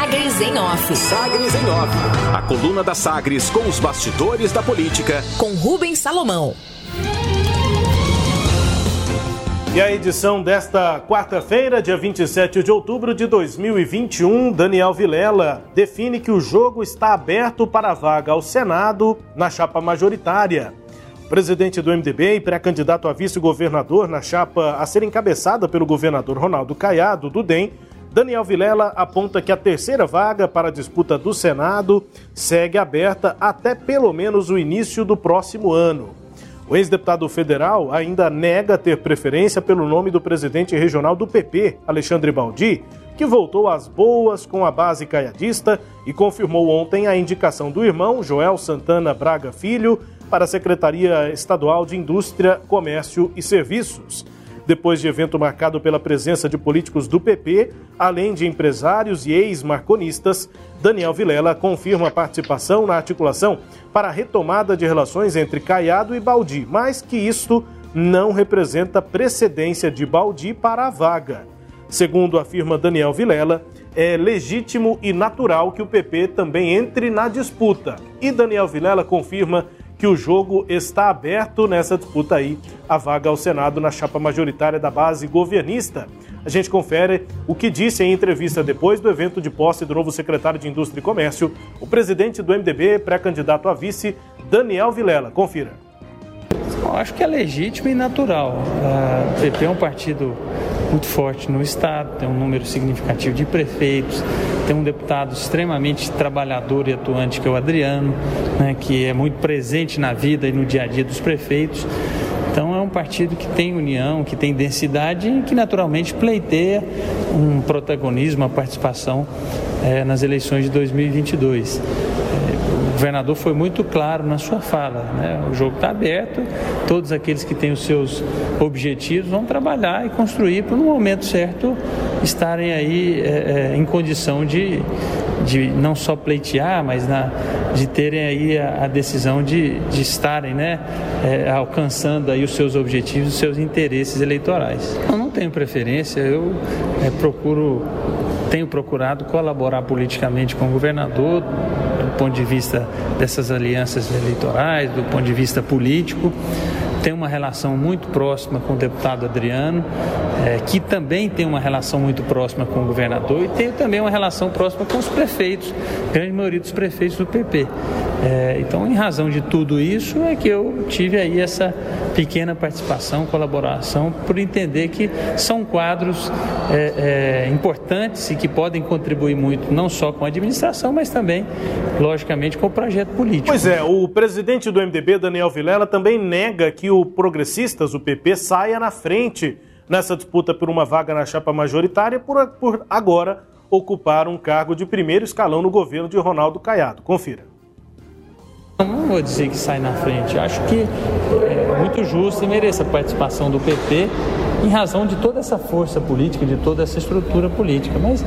Sagres em Off. Sagres em Off. A coluna da Sagres com os bastidores da política. Com Rubens Salomão. E a edição desta quarta-feira, dia 27 de outubro de 2021, Daniel Vilela define que o jogo está aberto para a vaga ao Senado na chapa majoritária. O presidente do MDB e pré-candidato a vice-governador na chapa a ser encabeçada pelo governador Ronaldo Caiado, do DEM, Daniel Vilela aponta que a terceira vaga para a disputa do Senado segue aberta até pelo menos o início do próximo ano. O ex-deputado federal ainda nega ter preferência pelo nome do presidente regional do PP, Alexandre Baldi, que voltou às boas com a base caiadista e confirmou ontem a indicação do irmão, Joel Santana Braga Filho, para a Secretaria Estadual de Indústria, Comércio e Serviços depois de evento marcado pela presença de políticos do PP, além de empresários e ex-marconistas, Daniel Vilela confirma a participação na articulação para a retomada de relações entre Caiado e Baldi, mas que isto não representa precedência de Baldi para a vaga. Segundo afirma Daniel Vilela, é legítimo e natural que o PP também entre na disputa. E Daniel Vilela confirma que o jogo está aberto nessa disputa aí, a vaga ao Senado na chapa majoritária da base governista. A gente confere o que disse em entrevista depois do evento de posse do novo secretário de Indústria e Comércio, o presidente do MDB, pré-candidato a vice, Daniel Vilela. Confira. Eu acho que é legítimo e natural. O PP é um partido muito forte no Estado, tem um número significativo de prefeitos, tem um deputado extremamente trabalhador e atuante, que é o Adriano, né, que é muito presente na vida e no dia a dia dos prefeitos. Então é um partido que tem união, que tem densidade e que naturalmente pleiteia um protagonismo, uma participação é, nas eleições de 2022 governador foi muito claro na sua fala. Né? O jogo está aberto, todos aqueles que têm os seus objetivos vão trabalhar e construir para no momento certo estarem aí é, é, em condição de, de não só pleitear, mas na, de terem aí a, a decisão de, de estarem né, é, alcançando aí os seus objetivos, os seus interesses eleitorais. Eu não tenho preferência, eu é, procuro tenho procurado colaborar politicamente com o governador, do ponto de vista dessas alianças eleitorais, do ponto de vista político tem uma relação muito próxima com o deputado Adriano, é, que também tem uma relação muito próxima com o governador e tem também uma relação próxima com os prefeitos, grande maioria dos prefeitos do PP. É, então, em razão de tudo isso, é que eu tive aí essa pequena participação, colaboração, por entender que são quadros é, é importantes e que podem contribuir muito, não só com a administração, mas também, logicamente, com o projeto político. Pois é, o presidente do MDB, Daniel Vilela, também nega que o Progressistas, o PP, saia na frente nessa disputa por uma vaga na chapa majoritária por, por agora ocupar um cargo de primeiro escalão no governo de Ronaldo Caiado. Confira. Não vou dizer que sai na frente. Acho que é muito justo e merece a participação do PP em razão de toda essa força política, de toda essa estrutura política. Mas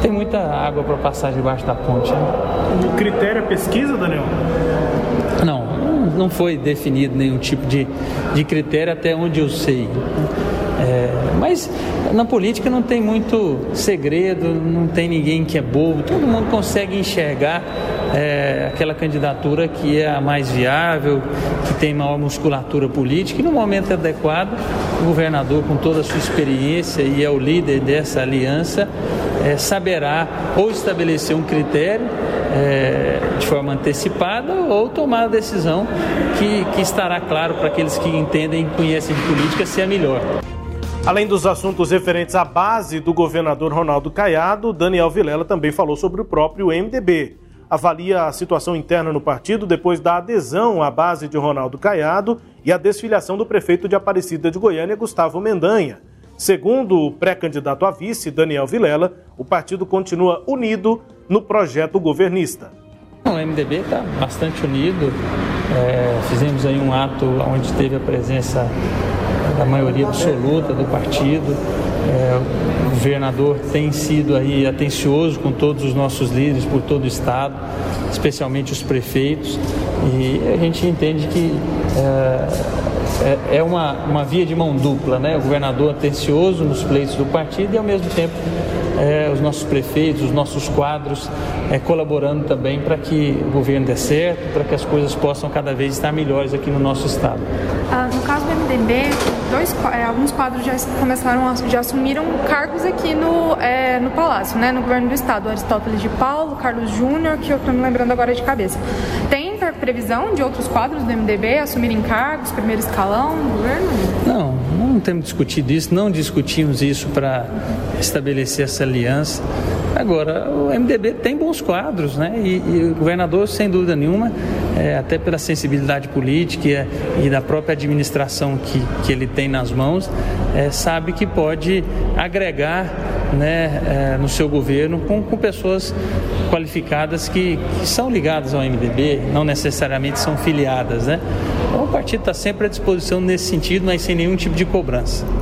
tem muita água para passar debaixo da ponte. Né? O critério é pesquisa, Daniel? Não, foi definido nenhum tipo de, de critério até onde eu sei. É, mas na política não tem muito segredo, não tem ninguém que é bobo, todo mundo consegue enxergar é, aquela candidatura que é a mais viável, que tem maior musculatura política e no momento adequado o governador, com toda a sua experiência e é o líder dessa aliança, é, saberá ou estabelecer um critério é, de forma antecipada ou tomar a decisão que, que estará claro para aqueles que entendem e conhecem de política se é melhor. Além dos assuntos referentes à base do governador Ronaldo Caiado, Daniel Vilela também falou sobre o próprio MDB. Avalia a situação interna no partido depois da adesão à base de Ronaldo Caiado e a desfiliação do prefeito de Aparecida de Goiânia, Gustavo Mendanha. Segundo o pré-candidato a vice, Daniel Vilela, o partido continua unido no projeto governista. O MDB está bastante unido. É, fizemos aí um ato onde teve a presença da maioria absoluta do partido. É, governador tem sido aí atencioso com todos os nossos líderes por todo o estado, especialmente os prefeitos, e a gente entende que é, é, é uma, uma via de mão dupla, né? O governador atencioso nos pleitos do partido e ao mesmo tempo é, os nossos prefeitos, os nossos quadros é, colaborando também para que o governo dê certo, para que as coisas possam cada vez estar melhores aqui no nosso estado. Ah, no caso do MDB, dois, é, alguns quadros já começaram já assumiram cargos aqui no, é, no Palácio, né, no governo do estado. Aristóteles de Paulo, Carlos Júnior, que eu estou me lembrando agora de cabeça. Tem previsão de outros quadros do MDB assumirem cargos, primeiro escalão no governo? Não, não temos discutido isso, não discutimos isso para estabelecer essa aliança. Agora, o MDB tem bons quadros, né? E, e o governador, sem dúvida nenhuma, é, até pela sensibilidade política e, da própria administração que, que ele tem nas mãos, é, sabe que pode agregar né, é, no seu governo com, com pessoas qualificadas que, que, são ligadas ao MDB, não necessariamente são filiadas. Né? Então, o partido está sempre à disposição nesse sentido, mas sem nenhum tipo de cobrança.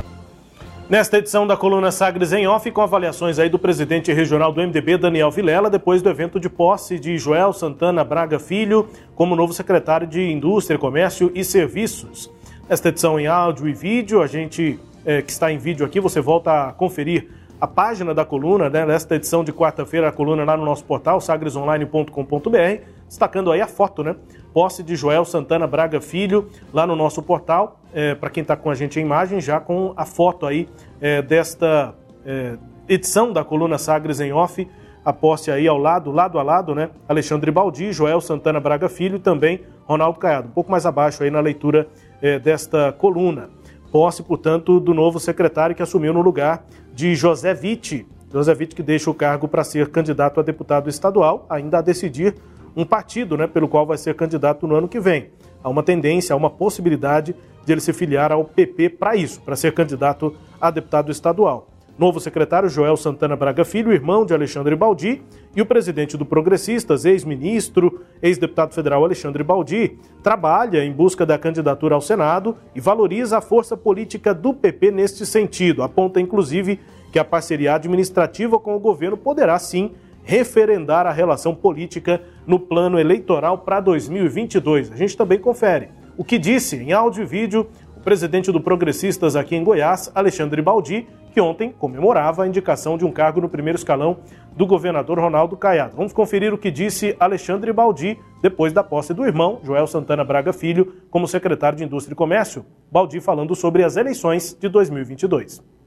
Nesta edição da coluna Sagres em Off, com avaliações aí do presidente regional do MDB, Daniel Vilela, depois do evento de posse de Joel Santana Braga Filho como novo secretário de Indústria, Comércio e Serviços. Nesta edição em áudio e vídeo, a gente é, que está em vídeo aqui, você volta a conferir a página da coluna, né, nesta edição de quarta-feira, a coluna lá no nosso portal, sagresonline.com.br, destacando aí a foto, né? Posse de Joel Santana Braga Filho, lá no nosso portal, é, para quem está com a gente em imagem, já com a foto aí é, desta é, edição da coluna Sagres em Off, a posse aí ao lado, lado a lado, né? Alexandre Baldi, Joel Santana Braga Filho e também Ronaldo Caiado. Um pouco mais abaixo aí na leitura é, desta coluna. Posse, portanto, do novo secretário que assumiu no lugar de José Vitti. José Vitti que deixa o cargo para ser candidato a deputado estadual, ainda a decidir um partido né, pelo qual vai ser candidato no ano que vem. Há uma tendência, há uma possibilidade de ele se filiar ao PP para isso, para ser candidato a deputado estadual. Novo secretário Joel Santana Braga Filho, irmão de Alexandre Baldi, e o presidente do Progressistas, ex-ministro, ex-deputado federal Alexandre Baldi, trabalha em busca da candidatura ao Senado e valoriza a força política do PP neste sentido. Aponta, inclusive, que a parceria administrativa com o governo poderá sim referendar a relação política no plano eleitoral para 2022. A gente também confere o que disse em áudio e vídeo o presidente do Progressistas aqui em Goiás, Alexandre Baldi, que ontem comemorava a indicação de um cargo no primeiro escalão do governador Ronaldo Caiado. Vamos conferir o que disse Alexandre Baldi depois da posse do irmão, Joel Santana Braga Filho, como secretário de Indústria e Comércio. Baldi falando sobre as eleições de 2022.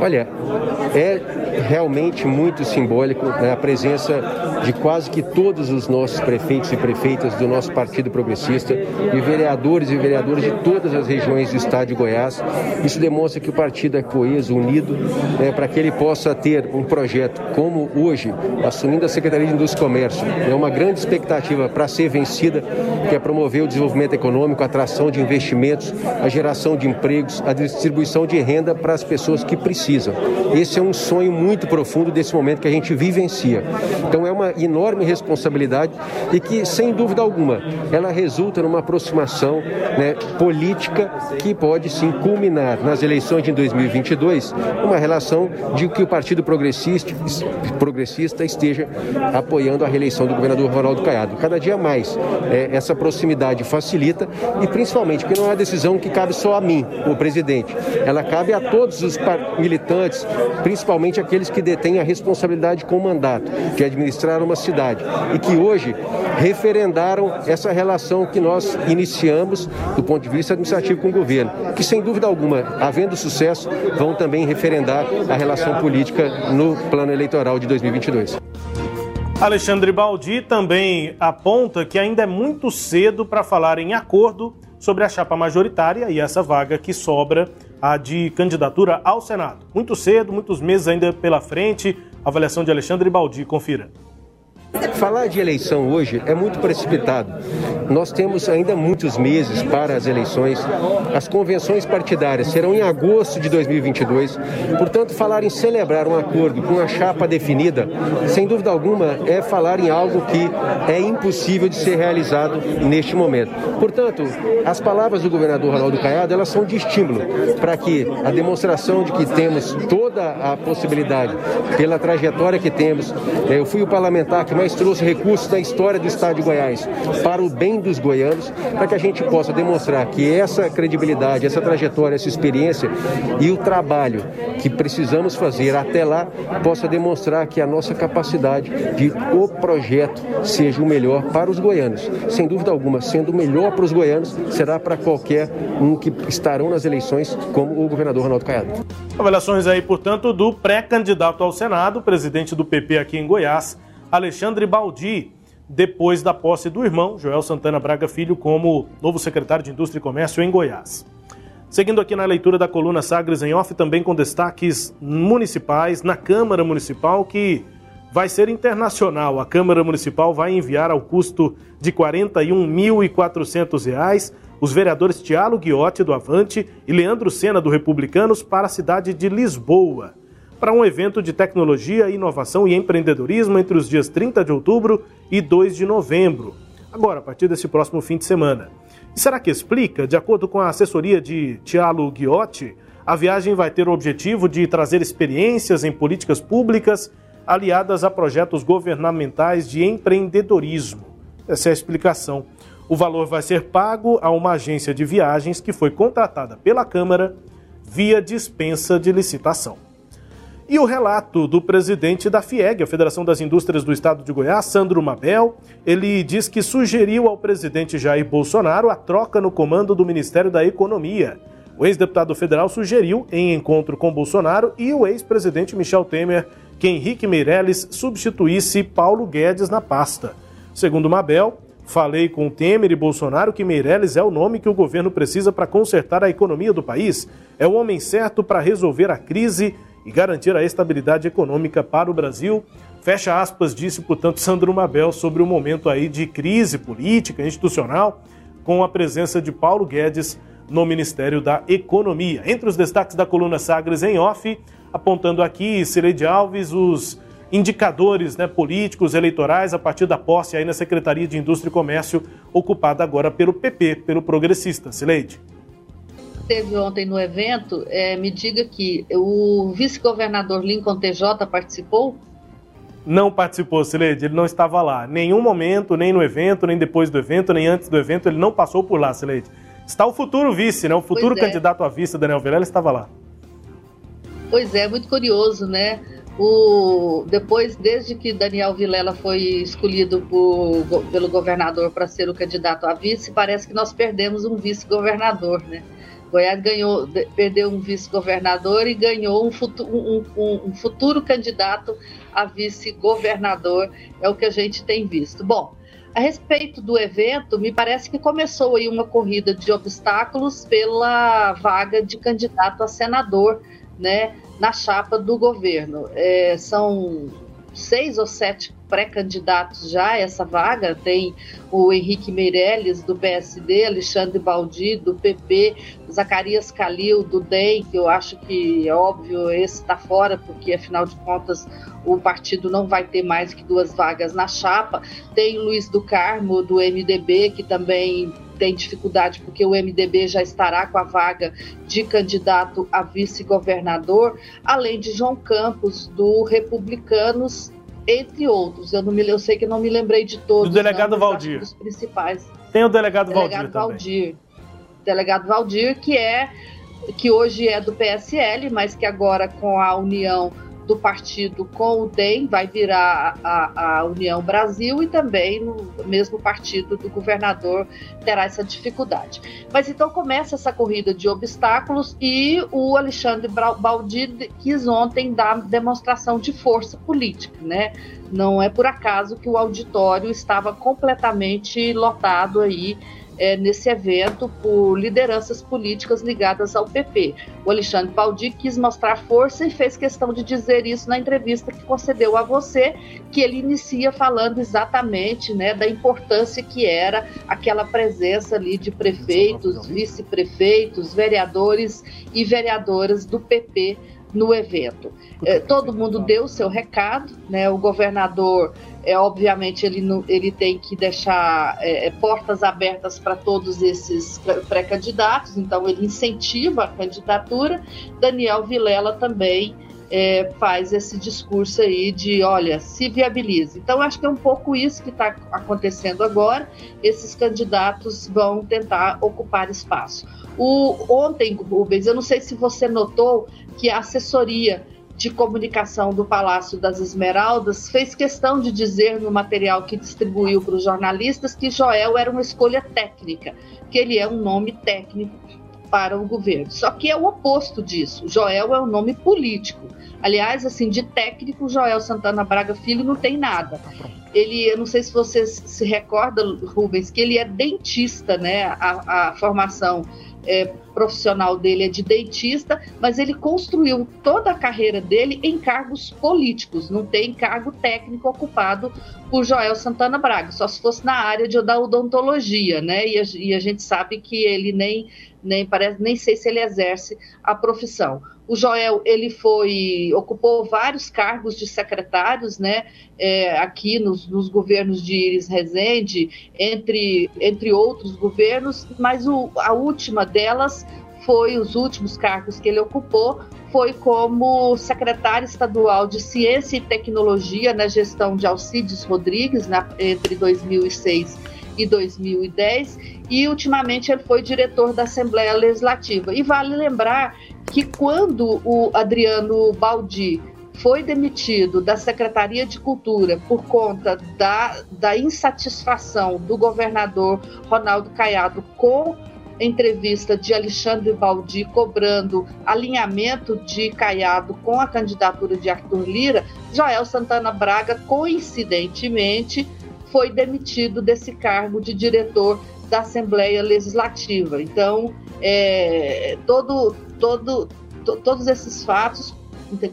Olha, é realmente muito simbólico né, a presença de quase que todos os nossos prefeitos e prefeitas do nosso Partido Progressista e vereadores e vereadoras de todas as regiões do estado de Goiás. Isso demonstra que o partido é coeso, unido, né, para que ele possa ter um projeto como hoje, assumindo a Secretaria de Indústria e Comércio. É uma grande expectativa para ser vencida, que é promover o desenvolvimento econômico, a atração de investimentos, a geração de empregos, a distribuição de renda para as pessoas que precisam. Esse é um sonho muito profundo desse momento que a gente vivencia. Então é uma enorme responsabilidade e que, sem dúvida alguma, ela resulta numa aproximação né, política que pode sim culminar nas eleições de 2022 uma relação de que o Partido Progressista, progressista esteja apoiando a reeleição do governador Ronaldo Caiado. Cada dia mais é, essa proximidade facilita e principalmente porque não é uma decisão que cabe só a mim, o presidente. Ela cabe a todos os militantes, principalmente aqueles que detêm a responsabilidade com o mandato, de administrar uma cidade e que hoje referendaram essa relação que nós iniciamos do ponto de vista administrativo com o governo, que sem dúvida alguma, havendo sucesso, vão também referendar a relação política no plano eleitoral de 2022. Alexandre Baldi também aponta que ainda é muito cedo para falar em acordo sobre a chapa majoritária e essa vaga que sobra, a de candidatura ao Senado. Muito cedo, muitos meses ainda pela frente. Avaliação de Alexandre Baldi, confira. Falar de eleição hoje é muito precipitado. Nós temos ainda muitos meses para as eleições. As convenções partidárias serão em agosto de 2022. Portanto, falar em celebrar um acordo com a chapa definida, sem dúvida alguma, é falar em algo que é impossível de ser realizado neste momento. Portanto, as palavras do governador Ronaldo Caiado, elas são de estímulo para que a demonstração de que temos toda a possibilidade, pela trajetória que temos, eu fui o parlamentar que mas trouxe recursos da história do Estado de Goiás para o bem dos goianos, para que a gente possa demonstrar que essa credibilidade, essa trajetória, essa experiência e o trabalho que precisamos fazer até lá possa demonstrar que a nossa capacidade de o projeto seja o melhor para os goianos. Sem dúvida alguma, sendo o melhor para os goianos, será para qualquer um que estarão nas eleições, como o governador Ronaldo Caiado. Avaliações aí, portanto, do pré-candidato ao Senado, presidente do PP aqui em Goiás, Alexandre Baldi, depois da posse do irmão, Joel Santana Braga Filho, como novo secretário de Indústria e Comércio em Goiás. Seguindo aqui na leitura da coluna Sagres em Off, também com destaques municipais na Câmara Municipal, que vai ser internacional. A Câmara Municipal vai enviar ao custo de R$ 41.400 os vereadores Tiago Guiotti, do Avante, e Leandro Sena, do Republicanos, para a cidade de Lisboa, para um evento de tecnologia, inovação e empreendedorismo entre os dias 30 de outubro e 2 de novembro. Agora, a partir desse próximo fim de semana. E será que explica? De acordo com a assessoria de Tiago Guiotti, a viagem vai ter o objetivo de trazer experiências em políticas públicas aliadas a projetos governamentais de empreendedorismo. Essa é a explicação. O valor vai ser pago a uma agência de viagens que foi contratada pela Câmara via dispensa de licitação. E o relato do presidente da FIEG, a Federação das Indústrias do Estado de Goiás, Sandro Mabel, ele diz que sugeriu ao presidente Jair Bolsonaro a troca no comando do Ministério da Economia. O ex-deputado federal sugeriu, em encontro com Bolsonaro e o ex-presidente Michel Temer, que Henrique Meirelles substituísse Paulo Guedes na pasta. Segundo Mabel, falei com Temer e Bolsonaro que Meirelles é o nome que o governo precisa para consertar a economia do país. É o homem certo para resolver a crise e garantir a estabilidade econômica para o Brasil. Fecha aspas, disse, portanto, Sandro Mabel sobre o momento aí de crise política, institucional, com a presença de Paulo Guedes no Ministério da Economia. Entre os destaques da coluna Sagres em off, apontando aqui, Cileide Alves, os indicadores né, políticos, eleitorais, a partir da posse aí na Secretaria de Indústria e Comércio, ocupada agora pelo PP, pelo progressista. Cileide. Teve ontem no evento, é, me diga que o vice-governador Lincoln TJ participou? Não participou, Cileide, ele não estava lá. Nenhum momento, nem no evento, nem depois do evento, nem antes do evento, ele não passou por lá, Cileide. Está o futuro vice, né? O futuro é. candidato a vice, Daniel Vilela, estava lá. Pois é, muito curioso, né? O, depois, desde que Daniel Vilela foi escolhido por, pelo governador para ser o candidato a vice, parece que nós perdemos um vice-governador, né? Goiás ganhou, perdeu um vice-governador e ganhou um futuro, um, um, um futuro candidato a vice-governador, é o que a gente tem visto. Bom, a respeito do evento, me parece que começou aí uma corrida de obstáculos pela vaga de candidato a senador né, na chapa do governo. É, são seis ou sete pré-candidatos já a essa vaga. Tem o Henrique Meirelles, do PSD, Alexandre Baldi, do PP, Zacarias Calil, do DEM, que eu acho que é óbvio, esse está fora, porque afinal de contas o partido não vai ter mais que duas vagas na chapa. Tem o Luiz do Carmo, do MDB, que também tem dificuldade porque o MDB já estará com a vaga de candidato a vice-governador, além de João Campos, do Republicanos, entre outros. Eu, não me, eu sei que não me lembrei de todos. Do delegado não, Valdir. Dos principais. Tem o delegado, delegado Valdir, Valdir também. Delegado Valdir, que é que hoje é do PSL, mas que agora com a união do partido com o DEM, vai virar a, a, União Brasil e também no mesmo partido do governador terá essa dificuldade. Mas então começa essa corrida de obstáculos e o Alexandre Baldi quis ontem dar demonstração de força política, né? Não é por acaso que o auditório estava completamente lotado aí é, nesse evento por lideranças políticas ligadas ao PP. O Alexandre Baldi quis mostrar força e fez questão de dizer isso na entrevista que concedeu a você, que ele inicia falando exatamente né, da importância que era aquela presença ali de prefeitos, vice-prefeitos, vereadores e vereadoras do PP no evento. É, todo mundo deu o seu recado, né? O governador, é, obviamente, ele, não, ele tem que deixar é, é portas abertas para todos esses pré-candidatos, então ele incentiva a candidatura. Daniel Vilela também é, faz esse discurso aí de, olha, se viabilize. Então, acho que é um pouco isso que está acontecendo agora. Esses candidatos vão tentar ocupar espaço. O, ontem, Rubens, eu não sei se você notou que a assessoria de comunicação do Palácio das Esmeraldas fez questão de dizer no material que distribuiu para os jornalistas que Joel era uma escolha técnica, que ele é um nome técnico para o governo. Só que é o oposto disso. Joel é um nome político. Aliás, assim, de técnico, Joel Santana Braga Filho não tem nada. Ele, eu não sei se você se recorda, Rubens, que ele é dentista, né? A, a formação é, profissional dele é de dentista, mas ele construiu toda a carreira dele em cargos políticos, não tem cargo técnico ocupado por Joel Santana Braga, só se fosse na área de, da odontologia, né? E a, e a gente sabe que ele nem, nem parece, nem sei se ele exerce a profissão. O Joel ele foi ocupou vários cargos de secretários, né? É, aqui nos, nos, governos de Iris Rezende, entre entre outros governos, mas o, a última delas foi os últimos cargos que ele ocupou foi como secretário estadual de Ciência e Tecnologia na gestão de Alcides Rodrigues na, entre 2006 e 2010 e ultimamente ele foi diretor da Assembleia Legislativa. E vale lembrar que quando o Adriano Baldi foi demitido da Secretaria de Cultura por conta da, da insatisfação do governador Ronaldo Caiado com entrevista de Alexandre Baldi cobrando alinhamento de Caiado com a candidatura de Arthur Lira, Joel Santana Braga, coincidentemente, foi demitido desse cargo de diretor da Assembleia Legislativa. Então, é, todo, todo, to, todos esses fatos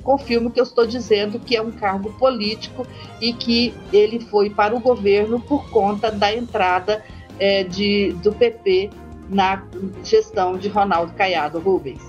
confirmam que eu estou dizendo que é um cargo político e que ele foi para o governo por conta da entrada é, de, do PP na gestão de Ronaldo Caiado Rubens.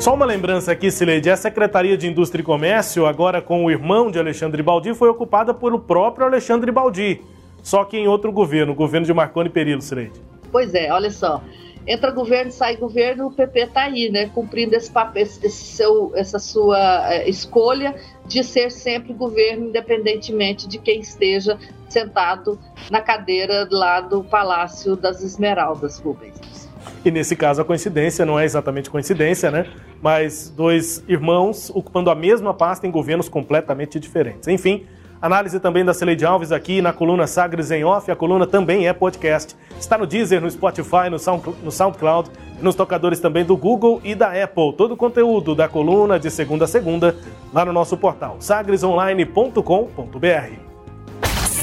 Só uma lembrança aqui, Sileide, a Secretaria de Indústria e Comércio, agora com o irmão de Alexandre Baldi, foi ocupada pelo próprio Alexandre Baldi, só que em outro governo, o governo de Marconi Perillo, Sileide. Pois é, olha só, entra governo, sai governo, o PP está aí, né, cumprindo esse papel, esse seu, essa sua é, escolha de ser sempre governo, independentemente de quem esteja sentado na cadeira lá do Palácio das Esmeraldas, Rubens. E nesse caso a coincidência não é exatamente coincidência, né? Mas dois irmãos ocupando a mesma pasta em governos completamente diferentes. Enfim, análise também da Celeide Alves aqui na coluna Sagres em Off. A coluna também é podcast. Está no Deezer, no Spotify, no, Sound, no SoundCloud, nos tocadores também do Google e da Apple. Todo o conteúdo da coluna de segunda a segunda lá no nosso portal sagresonline.com.br.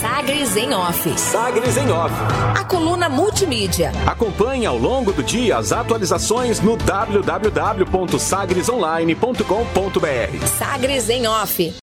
Sagres em Off. Sagres em Off. A coluna multimídia. Acompanhe ao longo do dia as atualizações no www.sagresonline.com.br. Sagres em Off.